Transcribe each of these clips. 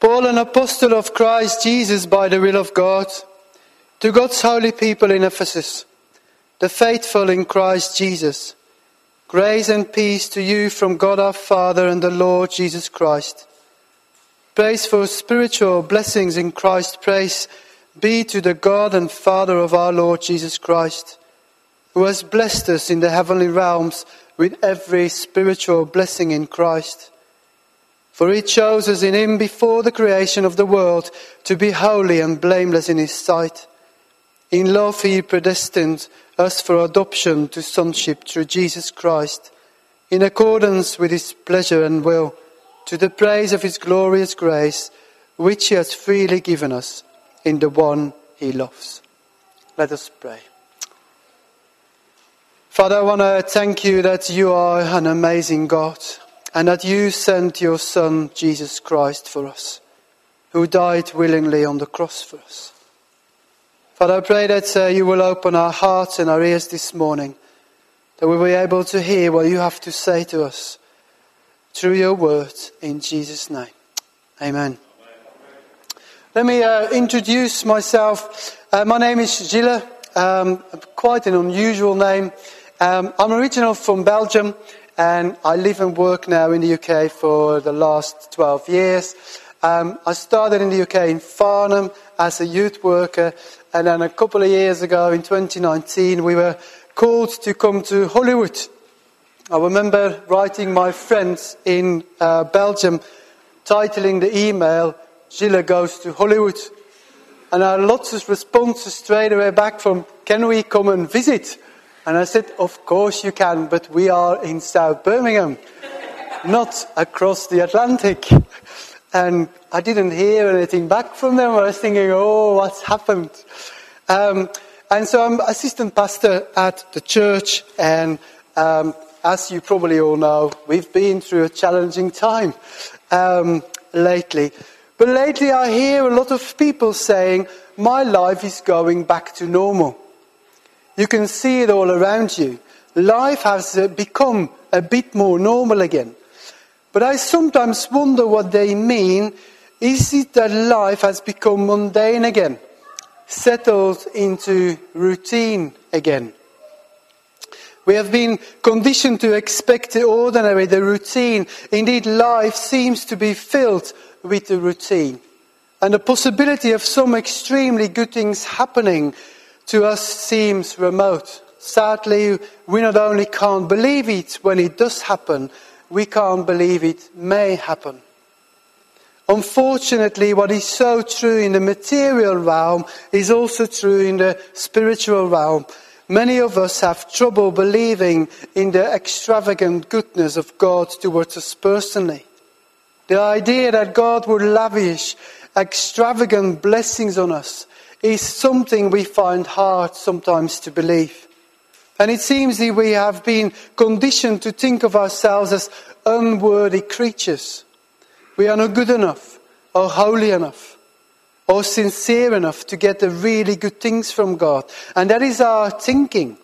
Paul, an apostle of Christ Jesus by the will of God, to God's holy people in Ephesus, the faithful in Christ Jesus, grace and peace to you from God our Father and the Lord Jesus Christ. Praise for spiritual blessings in Christ, praise be to the God and Father of our Lord Jesus Christ, who has blessed us in the heavenly realms with every spiritual blessing in Christ. For he chose us in him before the creation of the world to be holy and blameless in his sight. In love he predestined us for adoption to sonship through Jesus Christ, in accordance with his pleasure and will, to the praise of his glorious grace, which he has freely given us in the one he loves. Let us pray. Father, I want to thank you that you are an amazing God and that you sent your Son, Jesus Christ, for us, who died willingly on the cross for us. Father, I pray that uh, you will open our hearts and our ears this morning, that we'll be able to hear what you have to say to us through your word in Jesus' name. Amen. Let me uh, introduce myself. Uh, my name is Gilles, um, quite an unusual name. Um, I'm original from Belgium and I live and work now in the UK for the last 12 years. Um, I started in the UK in Farnham as a youth worker, and then a couple of years ago in 2019, we were called to come to Hollywood. I remember writing my friends in uh, Belgium, titling the email, Gilles goes to Hollywood. And I had lots of responses straight away back from, can we come and visit? And I said, Of course you can, but we are in South Birmingham, not across the Atlantic. And I didn't hear anything back from them. I was thinking, Oh, what's happened? Um, and so I'm assistant pastor at the church. And um, as you probably all know, we've been through a challenging time um, lately. But lately I hear a lot of people saying, My life is going back to normal. You can see it all around you. Life has uh, become a bit more normal again. But I sometimes wonder what they mean. Is it that life has become mundane again? Settled into routine again? We have been conditioned to expect the ordinary, the routine. Indeed, life seems to be filled with the routine. And the possibility of some extremely good things happening to us seems remote. Sadly, we not only can't believe it when it does happen, we can't believe it may happen. Unfortunately, what is so true in the material realm is also true in the spiritual realm. Many of us have trouble believing in the extravagant goodness of God towards us personally. The idea that God would lavish extravagant blessings on us is something we find hard sometimes to believe. And it seems that we have been conditioned to think of ourselves as unworthy creatures. We are not good enough, or holy enough, or sincere enough to get the really good things from God. And that is our thinking.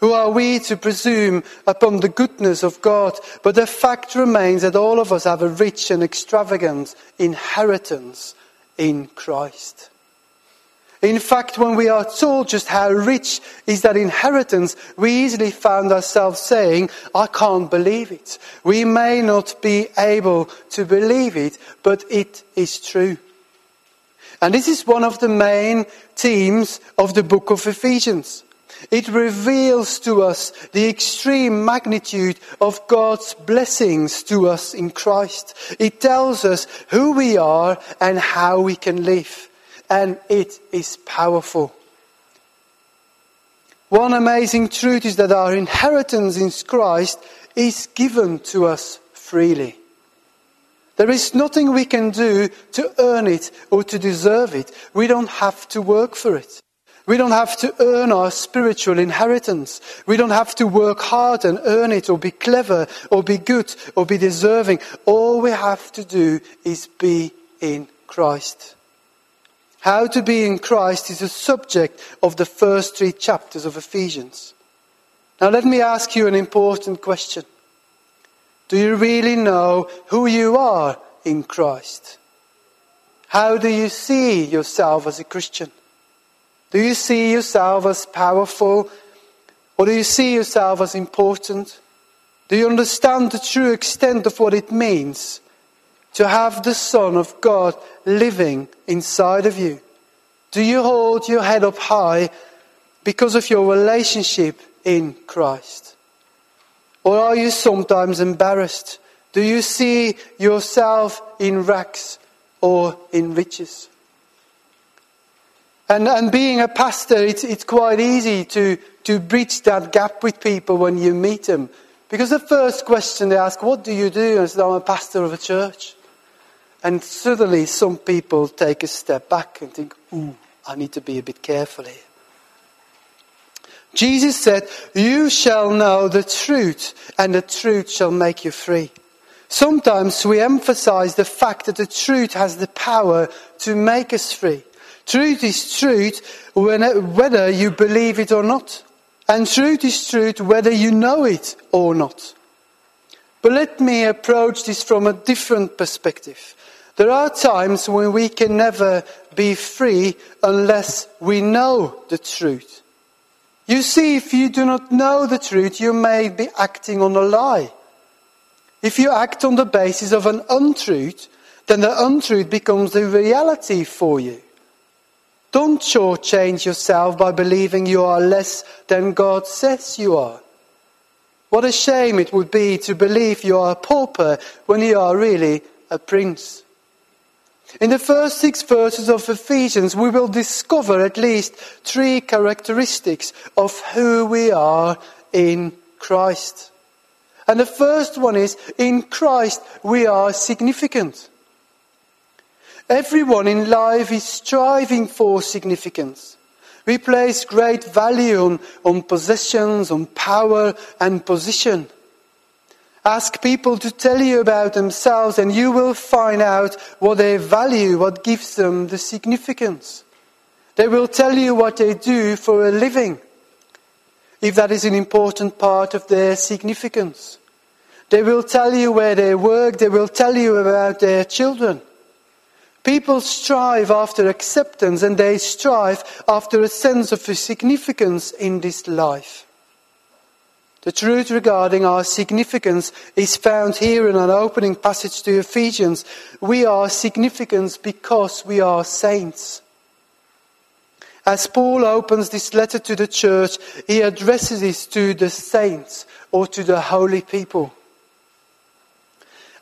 Who are we to presume upon the goodness of God? But the fact remains that all of us have a rich and extravagant inheritance in Christ. In fact, when we are told just how rich is that inheritance, we easily find ourselves saying, I can't believe it. We may not be able to believe it, but it is true. And this is one of the main themes of the book of Ephesians. It reveals to us the extreme magnitude of God's blessings to us in Christ. It tells us who we are and how we can live and it is powerful. One amazing truth is that our inheritance in Christ is given to us freely. There is nothing we can do to earn it or to deserve it. We don't have to work for it. We don't have to earn our spiritual inheritance. We don't have to work hard and earn it or be clever or be good or be deserving. All we have to do is be in Christ. How to be in Christ is the subject of the first three chapters of Ephesians. Now, let me ask you an important question. Do you really know who you are in Christ? How do you see yourself as a Christian? Do you see yourself as powerful? Or do you see yourself as important? Do you understand the true extent of what it means to have the Son of God living inside of you? Do you hold your head up high because of your relationship in Christ? Or are you sometimes embarrassed? Do you see yourself in rags or in riches? And, and being a pastor, it's, it's quite easy to, to bridge that gap with people when you meet them. Because the first question they ask, What do you do? I say, I'm a pastor of a church. And suddenly some people take a step back and think, Ooh, I need to be a bit careful here. Jesus said, You shall know the truth, and the truth shall make you free. Sometimes we emphasize the fact that the truth has the power to make us free. Truth is truth whether you believe it or not. And truth is truth whether you know it or not. But let me approach this from a different perspective. There are times when we can never be free unless we know the truth. You see, if you do not know the truth, you may be acting on a lie. If you act on the basis of an untruth, then the untruth becomes the reality for you. Don't shortchange yourself by believing you are less than God says you are. What a shame it would be to believe you are a pauper when you are really a prince. In the first six verses of Ephesians, we will discover at least three characteristics of who we are in Christ. And the first one is, in Christ we are significant. Everyone in life is striving for significance. We place great value on, on possessions, on power and position. Ask people to tell you about themselves and you will find out what they value, what gives them the significance. They will tell you what they do for a living, if that is an important part of their significance. They will tell you where they work, they will tell you about their children. People strive after acceptance and they strive after a sense of significance in this life. The truth regarding our significance is found here in an opening passage to Ephesians. We are significant because we are saints. As Paul opens this letter to the church, he addresses it to the saints or to the holy people.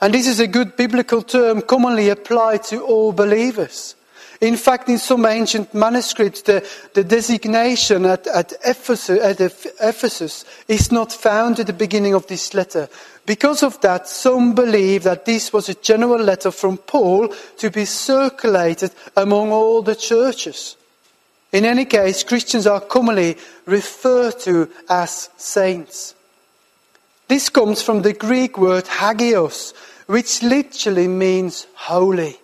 And this is a good biblical term commonly applied to all believers. In fact, in some ancient manuscripts, the, the designation at, at, Ephesus, at Ephesus is not found at the beginning of this letter. Because of that, some believe that this was a general letter from Paul to be circulated among all the churches. In any case, Christians are commonly referred to as saints. This comes from the Greek word hagios, which literally means holy.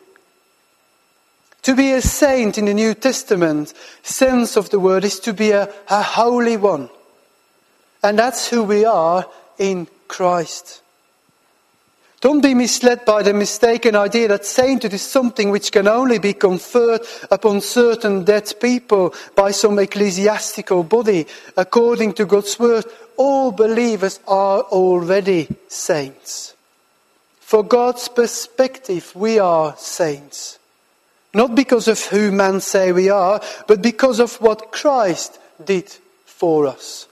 To be a saint in the New Testament sense of the word is to be a, a holy one. And that's who we are in Christ. Don't be misled by the mistaken idea that sainthood is something which can only be conferred upon certain dead people by some ecclesiastical body. According to God's word, all believers are already saints. For God's perspective, we are saints. Not because of who men say we are, but because of what Christ did for us.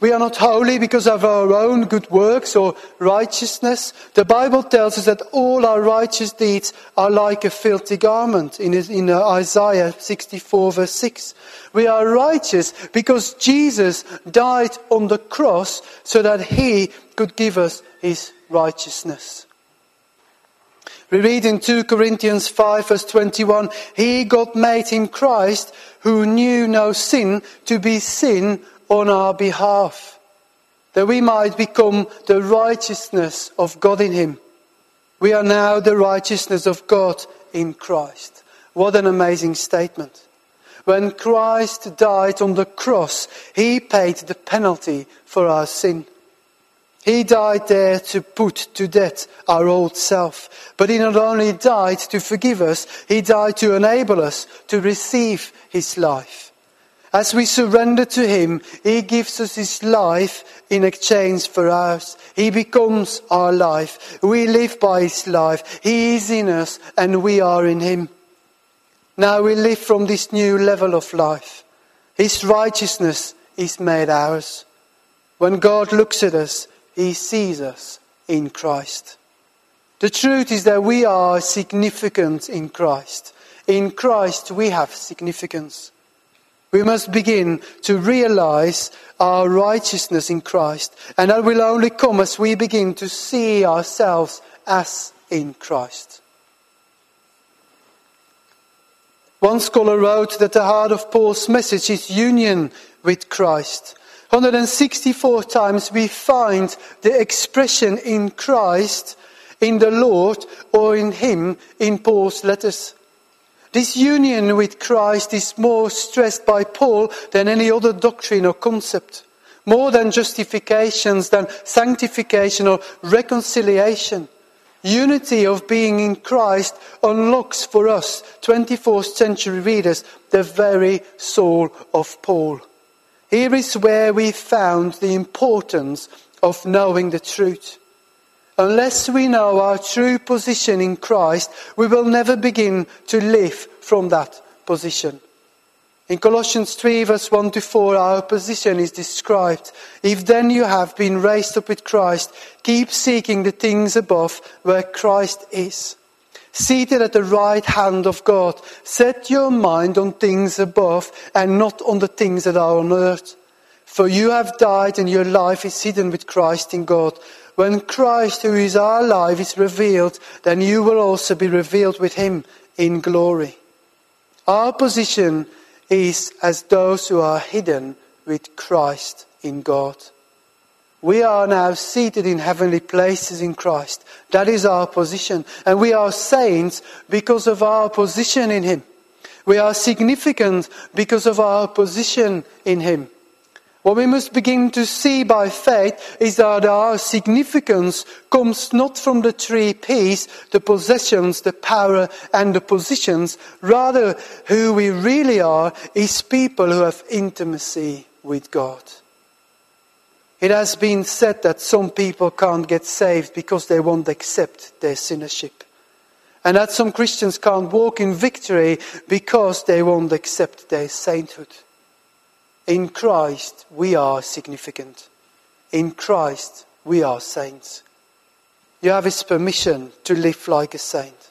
We are not holy because of our own good works or righteousness. The Bible tells us that all our righteous deeds are like a filthy garment in, in uh, Isaiah 64 verse 6. We are righteous because Jesus died on the cross so that he could give us his righteousness. We read in 2 Corinthians 5 verse 21, He God made him Christ who knew no sin to be sin on our behalf, that we might become the righteousness of God in him. We are now the righteousness of God in Christ. What an amazing statement. When Christ died on the cross, he paid the penalty for our sin. He died there to put to death our old self. But he not only died to forgive us, he died to enable us to receive his life. As we surrender to him, he gives us his life in exchange for ours. He becomes our life. We live by his life. He is in us and we are in him. Now we live from this new level of life. His righteousness is made ours. When God looks at us, he sees us in Christ. The truth is that we are significant in Christ. In Christ, we have significance. We must begin to realize our righteousness in Christ, and that will only come as we begin to see ourselves as in Christ. One scholar wrote that the heart of Paul's message is union with Christ. 164 times we find the expression in Christ, in the Lord, or in Him in Paul's letters. This union with Christ is more stressed by Paul than any other doctrine or concept. More than justifications, than sanctification or reconciliation. Unity of being in Christ unlocks for us, 24th century readers, the very soul of Paul. Here is where we found the importance of knowing the truth. Unless we know our true position in Christ, we will never begin to live from that position. In Colossians 3 verse 1 to 4, our position is described. If then you have been raised up with Christ, keep seeking the things above where Christ is. Seated at the right hand of God, set your mind on things above and not on the things that are on earth. For you have died and your life is hidden with Christ in God. When Christ, who is our life, is revealed, then you will also be revealed with him in glory. Our position is as those who are hidden with Christ in God. We are now seated in heavenly places in Christ. That is our position. And we are saints because of our position in Him. We are significant because of our position in Him. What we must begin to see by faith is that our significance comes not from the three P's, the possessions, the power, and the positions. Rather, who we really are is people who have intimacy with God. It has been said that some people can't get saved because they won't accept their sinnership. And that some Christians can't walk in victory because they won't accept their sainthood. In Christ, we are significant. In Christ, we are saints. You have His permission to live like a saint.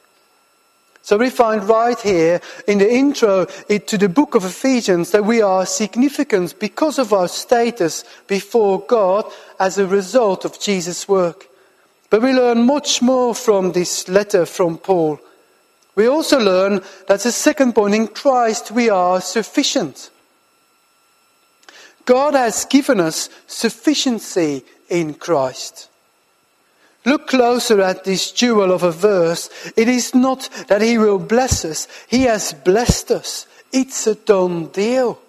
So we find right here in the intro to the book of Ephesians that we are significant because of our status before God as a result of Jesus' work. But we learn much more from this letter from Paul. We also learn that the second point in Christ we are sufficient. God has given us sufficiency in Christ. Look closer at this jewel of a verse. It is not that He will bless us, He has blessed us. It's a done deal.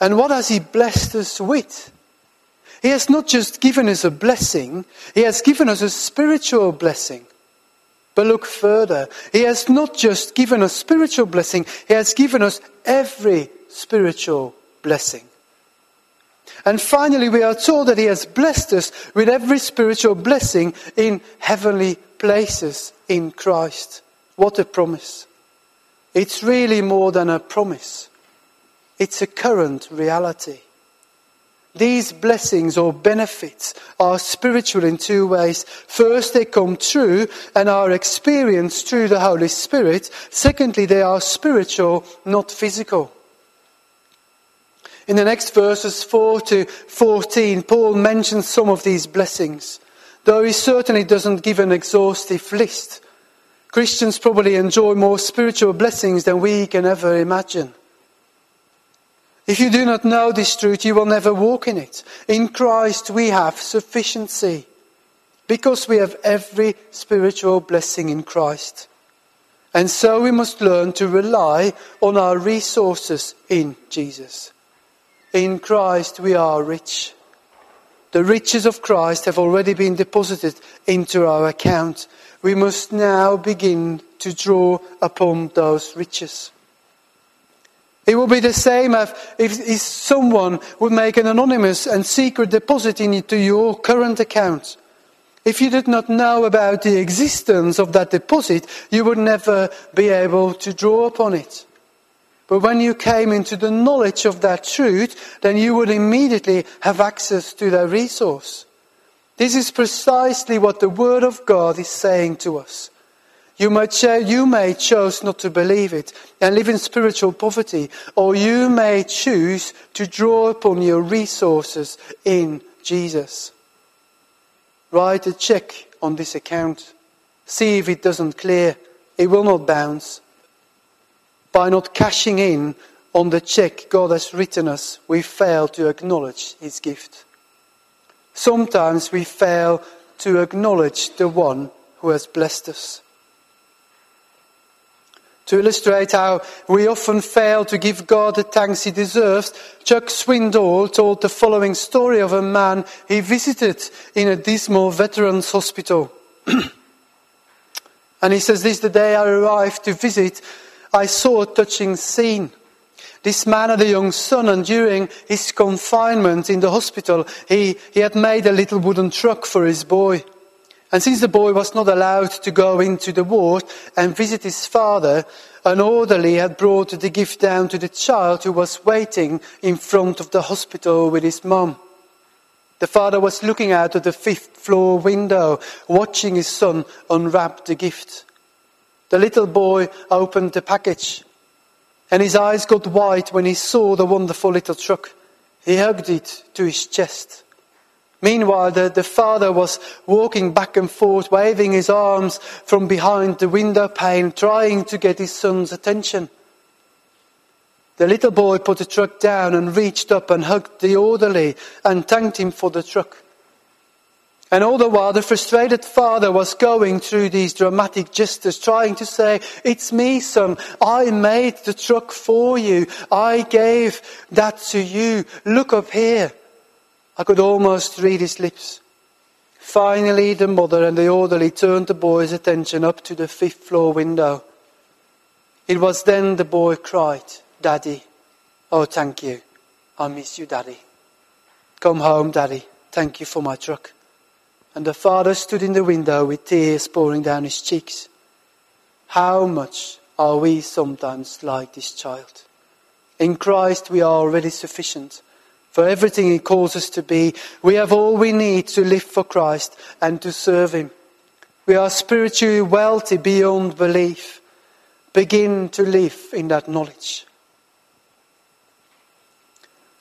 And what has He blessed us with? He has not just given us a blessing, He has given us a spiritual blessing. But look further. He has not just given us spiritual blessing, He has given us every spiritual blessing. And finally, we are told that He has blessed us with every spiritual blessing in heavenly places in Christ. What a promise. It's really more than a promise. It's a current reality. These blessings or benefits are spiritual in two ways. First, they come true and are experienced through the Holy Spirit. Secondly, they are spiritual, not physical. In the next verses 4 to 14, Paul mentions some of these blessings, though he certainly doesn't give an exhaustive list. Christians probably enjoy more spiritual blessings than we can ever imagine. If you do not know this truth, you will never walk in it. In Christ, we have sufficiency because we have every spiritual blessing in Christ. And so we must learn to rely on our resources in Jesus. In Christ we are rich. The riches of Christ have already been deposited into our account. we must now begin to draw upon those riches. It would be the same if, if someone would make an anonymous and secret deposit into your current account. If you did not know about the existence of that deposit, you would never be able to draw upon it. But when you came into the knowledge of that truth, then you would immediately have access to that resource. This is precisely what the Word of God is saying to us. You may, cho- you may choose not to believe it and live in spiritual poverty, or you may choose to draw upon your resources in Jesus. Write a check on this account. See if it doesn't clear. It will not bounce. By not cashing in on the check God has written us, we fail to acknowledge His gift. Sometimes we fail to acknowledge the one who has blessed us. To illustrate how we often fail to give God the thanks he deserves, Chuck Swindoll told the following story of a man he visited in a dismal veterans hospital. and he says, This the day I arrived to visit, I saw a touching scene. This man had a young son, and during his confinement in the hospital, he, he had made a little wooden truck for his boy. And since the boy was not allowed to go into the ward and visit his father, an orderly had brought the gift down to the child who was waiting in front of the hospital with his mum. The father was looking out of the fifth floor window, watching his son unwrap the gift. The little boy opened the package, and his eyes got wide when he saw the wonderful little truck. He hugged it to his chest. Meanwhile, the, the father was walking back and forth, waving his arms from behind the window pane, trying to get his son's attention. The little boy put the truck down and reached up and hugged the orderly and thanked him for the truck. And all the while, the frustrated father was going through these dramatic gestures, trying to say, It's me, son. I made the truck for you. I gave that to you. Look up here. I could almost read his lips. Finally, the mother and the orderly turned the boy's attention up to the fifth floor window. It was then the boy cried, Daddy, oh, thank you. I miss you, Daddy. Come home, Daddy. Thank you for my truck. And the father stood in the window with tears pouring down his cheeks. How much are we sometimes like this child? In Christ we are already sufficient for everything He calls us to be. We have all we need to live for Christ and to serve Him. We are spiritually wealthy beyond belief. Begin to live in that knowledge.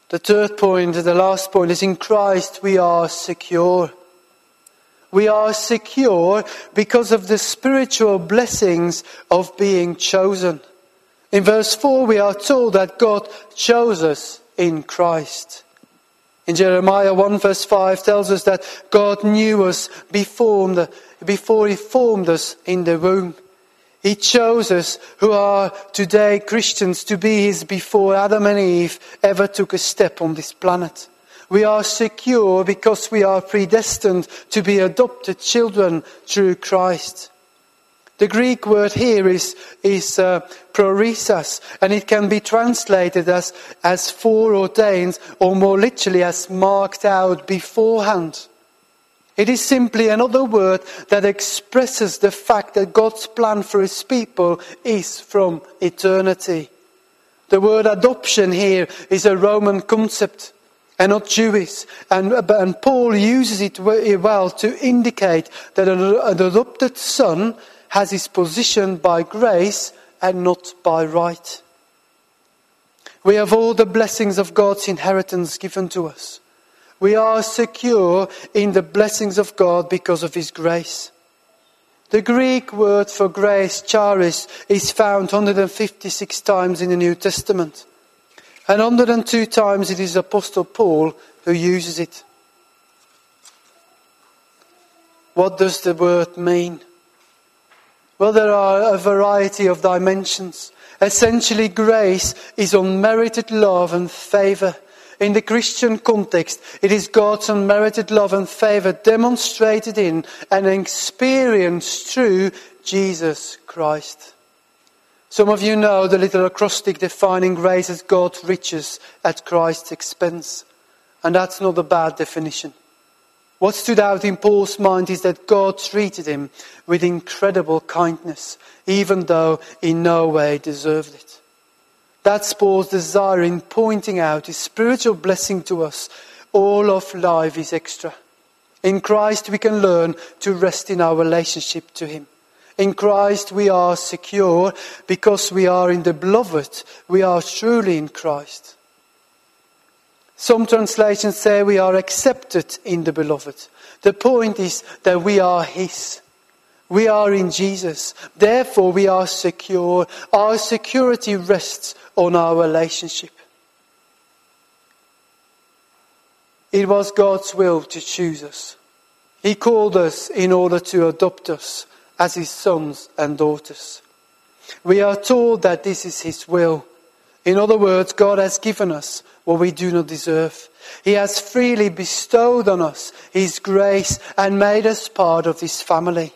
The third point, the last point, is in Christ we are secure. We are secure because of the spiritual blessings of being chosen. In verse 4, we are told that God chose us in Christ. In Jeremiah 1 verse 5 tells us that God knew us before, before He formed us in the womb. He chose us who are today Christians to be His before Adam and Eve ever took a step on this planet. We are secure because we are predestined to be adopted children through Christ. The Greek word here is, is uh, proorisas, and it can be translated as, as foreordained, or more literally as marked out beforehand. It is simply another word that expresses the fact that God's plan for his people is from eternity. The word adoption here is a Roman concept and not Jewish. And, uh, and Paul uses it eh, well to indicate that an adopted son has his position by grace and not by right. We have all the blessings of God's inheritance given to us. We are secure in the blessings of God because of His grace. The Greek word for grace, charis, is found 156 times in the New Testament. And 102 times it is Apostle Paul who uses it. What does the word mean? Well, there are a variety of dimensions. Essentially, grace is unmerited love and favor. In the Christian context, it is God's unmerited love and favor demonstrated in and experienced through Jesus Christ. Some of you know the little acrostic defining grace as God's riches at Christ's expense. And that's not a bad definition. What stood out in Paul's mind is that God treated him with incredible kindness, even though in no way deserved it. That's Paul's desire in pointing out his spiritual blessing to us. All of life is extra. In Christ we can learn to rest in our relationship to him. In Christ we are secure because we are in the beloved. We are truly in Christ. Some translations say we are accepted in the beloved. The point is that we are His. We are in Jesus. Therefore, we are secure. Our security rests on our relationship. It was God's will to choose us. He called us in order to adopt us as His sons and daughters. We are told that this is His will. In other words, God has given us what we do not deserve. He has freely bestowed on us His grace and made us part of His family.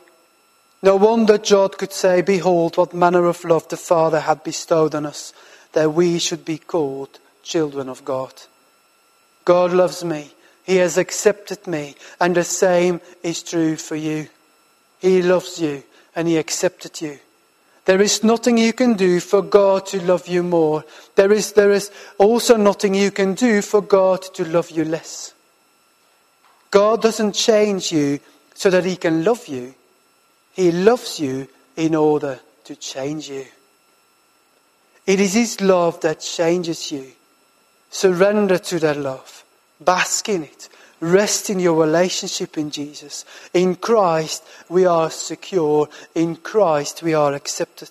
No wonder God could say, Behold, what manner of love the Father had bestowed on us, that we should be called children of God. God loves me. He has accepted me, and the same is true for you. He loves you, and He accepted you. There is nothing you can do for God to love you more. There is, there is also nothing you can do for God to love you less. God doesn't change you so that He can love you. He loves you in order to change you. It is His love that changes you. Surrender to that love. Bask in it. Rest in your relationship in Jesus. In Christ, we are secure. In Christ, we are accepted.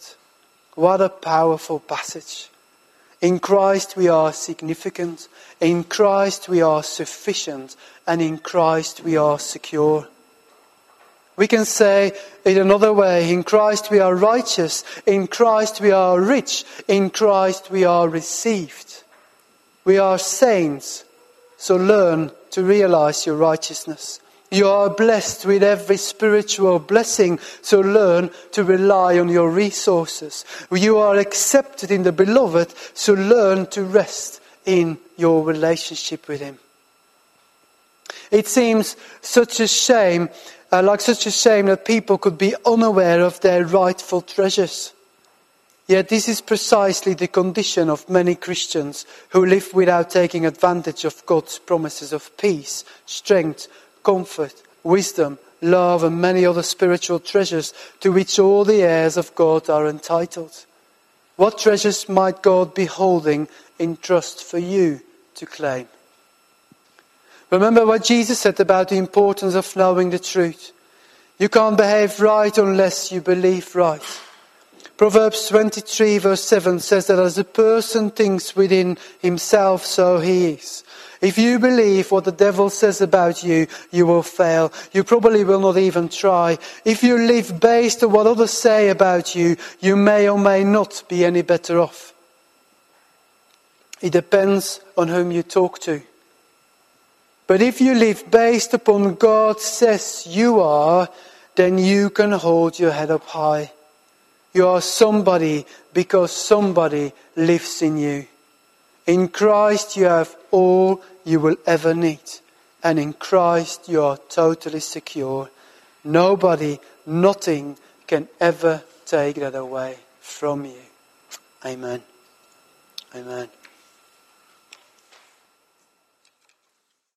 What a powerful passage. In Christ, we are significant. In Christ, we are sufficient. And in Christ, we are secure. We can say it another way. In Christ, we are righteous. In Christ, we are rich. In Christ, we are received. We are saints. So learn to realize your righteousness. You are blessed with every spiritual blessing, so learn to rely on your resources. You are accepted in the beloved, so learn to rest in your relationship with Him. It seems such a shame, uh, like such a shame that people could be unaware of their rightful treasures. Yet this is precisely the condition of many Christians who live without taking advantage of God's promises of peace, strength, comfort, wisdom, love, and many other spiritual treasures to which all the heirs of God are entitled. What treasures might God be holding in trust for you to claim? Remember what Jesus said about the importance of knowing the truth. You can't behave right unless you believe right. Proverbs 23 verse 7 says that as a person thinks within himself, so he is. If you believe what the devil says about you, you will fail. You probably will not even try. If you live based on what others say about you, you may or may not be any better off. It depends on whom you talk to. But if you live based upon God says you are, then you can hold your head up high. You are somebody because somebody lives in you. In Christ, you have all you will ever need. And in Christ, you are totally secure. Nobody, nothing can ever take that away from you. Amen. Amen.